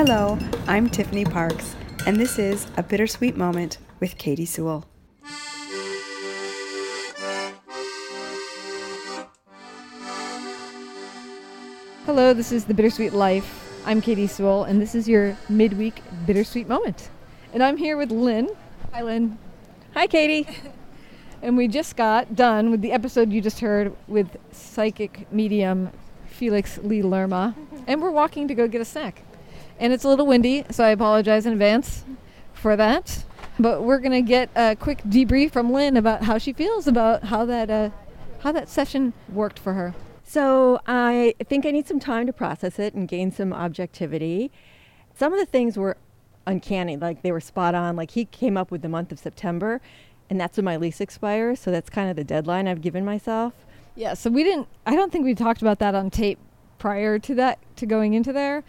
Hello, I'm Tiffany Parks, and this is A Bittersweet Moment with Katy Sewall. Hello, this is The Bittersweet Life. I'm Katy Sewall, and this is your midweek bittersweet moment. And I'm here with Lynn. Hi, Lynn. Hi, Katy. and we just got done with the episode you just heard with psychic medium Felix Lee Lerma, and we're walking to go get a snack. And it's a little windy, so I apologize in advance for that. But we're gonna get a quick debrief from Lynn about how she feels about how that uh, how that session worked for her. So I think I need some time to process it and gain some objectivity. Some of the things were uncanny, like they were spot on. Like he came up with the month of September, and that's when my lease expires. So that's kind of the deadline I've given myself. Yeah, so we didn't, I don't think we talked about that on tape prior to that, to going into there.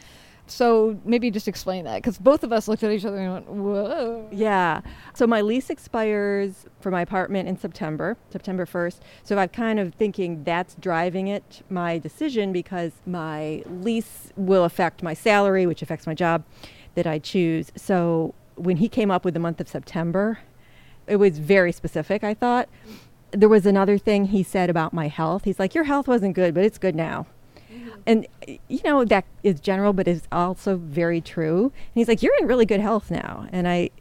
So maybe just explain that because both of us looked at each other and went, whoa. Yeah. So my lease expires for my apartment in September, September 1st. So I'm kind of thinking that's driving it, my decision, because my lease will affect my salary, which affects my job that I choose. So when he came up with the month of September, it was very specific, I thought there was another thing he said about my health. He's like, Your health wasn't good, but it's good now. And, you know, that is general, but is also very true. And he's like, You're in really good health now. And I,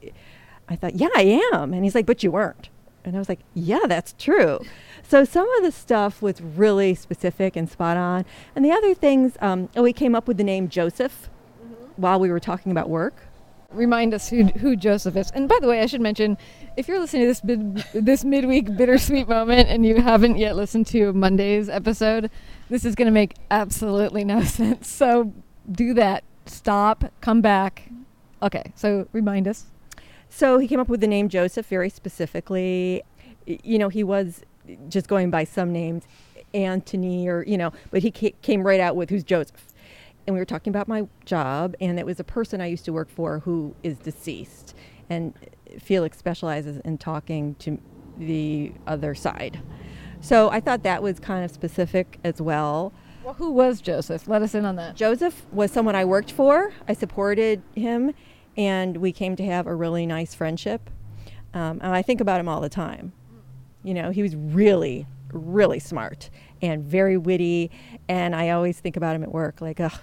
I thought, Yeah, I am. And he's like, But you weren't. And I was like, Yeah, that's true. So some of the stuff was really specific and spot on. And the other things, um, oh, we came up with the name Joseph mm-hmm. while we were talking about work remind us who, who Joseph is. And by the way, I should mention, if you're listening to this mid, this midweek bittersweet moment and you haven't yet listened to Monday's episode, this is going to make absolutely no sense. So do that. Stop. Come back. Okay. So remind us. So he came up with the name Joseph very specifically. You know, he was just going by some names, Anthony or you know, but he came right out with who's Joseph and we were talking about my job, and it was a person I used to work for who is deceased. And Felix specializes in talking to the other side. So I thought that was kind of specific as well. Well, who was Joseph? Let us in on that. Joseph was someone I worked for. I supported him, and we came to have a really nice friendship. Um, and I think about him all the time. You know, he was really, really smart and very witty. And I always think about him at work, like, ugh,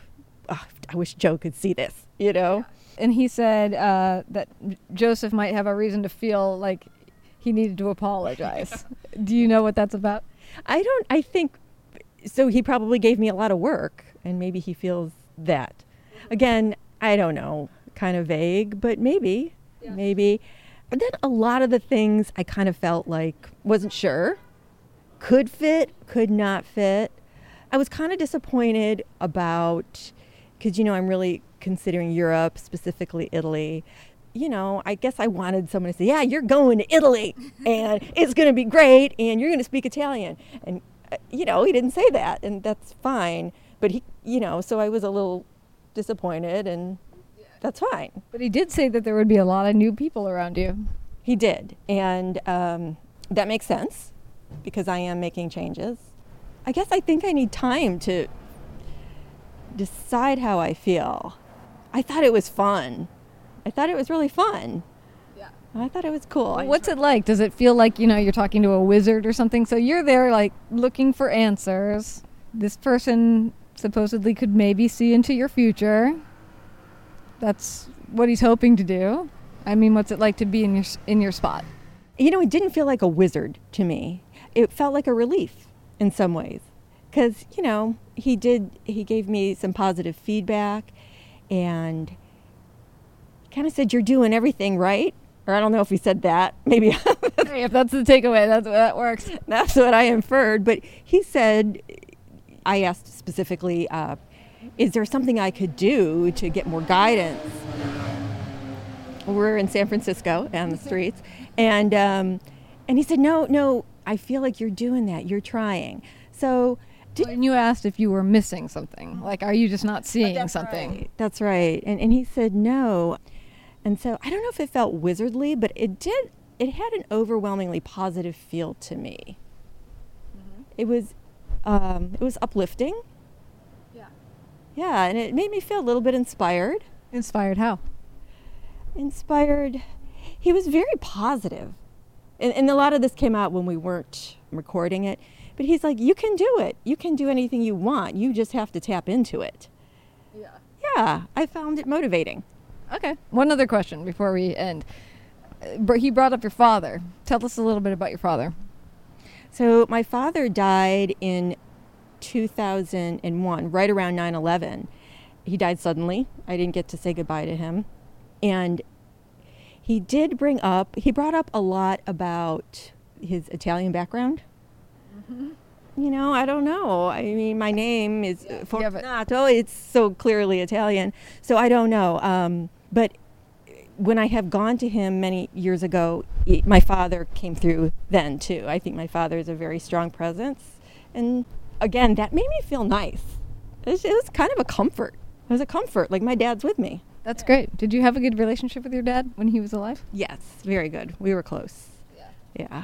oh, I wish Joe could see this, you know? And he said uh, that Joseph might have a reason to feel like he needed to apologize. Do you know what that's about? I don't, I think, so he probably gave me a lot of work, and maybe he feels that. Again, I don't know, kind of vague, but maybe, yeah. maybe. And then a lot of the things I kind of felt like wasn't sure, could fit, could not fit. I was kind of disappointed about because you know I'm really considering Europe, specifically Italy. You know, I guess I wanted someone to say, "Yeah, you're going to Italy, and it's going to be great, and you're going to speak Italian." And uh, you know, he didn't say that, and that's fine. But he, you know, so I was a little disappointed, and that's fine. But he did say that there would be a lot of new people around you. He did, and um, that makes sense because I am making changes. I guess I think I need time to decide how I feel. I thought it was fun. I thought it was really fun. Yeah. I thought it was cool. What's it like? Does it feel like, you know, you're talking to a wizard or something? So you're there like looking for answers. This person supposedly could maybe see into your future. That's what he's hoping to do. I mean, what's it like to be in your in your spot? You know, it didn't feel like a wizard to me. It felt like a relief in some ways because you know he did he gave me some positive feedback and kind of said you're doing everything right or i don't know if he said that maybe hey, if that's the takeaway that's that works. That's what i inferred but he said i asked specifically uh, is there something i could do to get more guidance? We're in san francisco and the streets and um, and he said no no i feel like you're doing that you're trying. So did and you asked if you were missing something. Like, are you just not seeing that's something? Right. That's right. And, and he said no. And so I don't know if it felt wizardly, but it did, it had an overwhelmingly positive feel to me. Mm-hmm. It was, um, it was uplifting. Yeah. Yeah. And it made me feel a little bit inspired. Inspired how? Inspired. He was very positive. And, and a lot of this came out when we weren't recording it. But he's like, you can do it. You can do anything you want. You just have to tap into it. Yeah. Yeah, I found it motivating. Okay. One other question before we end. Uh, He brought up your father. Tell us a little bit about your father. So my father died in 2001, right around 9 11. He died suddenly. I didn't get to say goodbye to him. And he did bring up, he brought up a lot about his Italian background. You know, I don't know. I mean, my name is Yeah, Fortunato. It's so clearly Italian. So I don't know. Um, but when I have gone to him many years ago, my father came through then too. I think my father is a very strong presence. And again, that made me feel nice. It was, it was kind of a comfort. It was a comfort, like my dad's with me. That's great. Did you have a good relationship with your dad when he was alive? Yes, very good. We were close. Yeah. Yeah.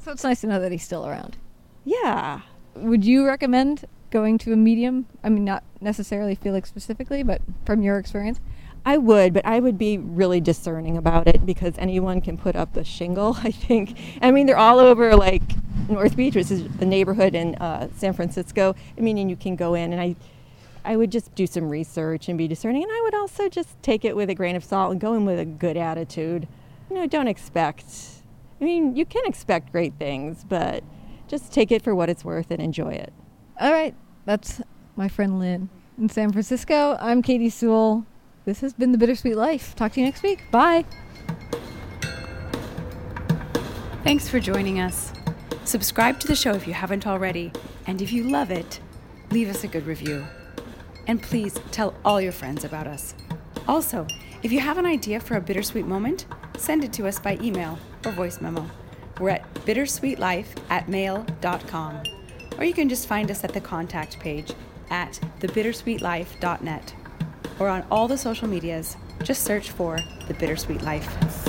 So it's nice to know that he's still around. Yeah. Would you recommend going to a medium? I mean, not necessarily Felix specifically, but from your experience? I would, but I would be really discerning about it because anyone can put up the shingle, I think. I mean, they're all over like North Beach, which is a neighborhood in uh, San Francisco. I mean, and you can go in and I I would just do some research and be discerning and I would also just take it with a grain of salt and go in with a good attitude. You know, don't expect I mean, you can expect great things, but just take it for what it's worth and enjoy it. All right. That's my friend Lynn in San Francisco. I'm Katy Sewall. This has been The Bittersweet Life. Talk to you next week. Bye. Thanks for joining us. Subscribe to the show if you haven't already, and if you love it, leave us a good review. And please tell all your friends about us. Also, if you have an idea for a bittersweet moment, send it to us by email or voice memo. We're at bittersweetlife at mail.com. Or you can just find us at the contact page at thebittersweetlife.net. Or on all the social medias, just search for The Bittersweet Life.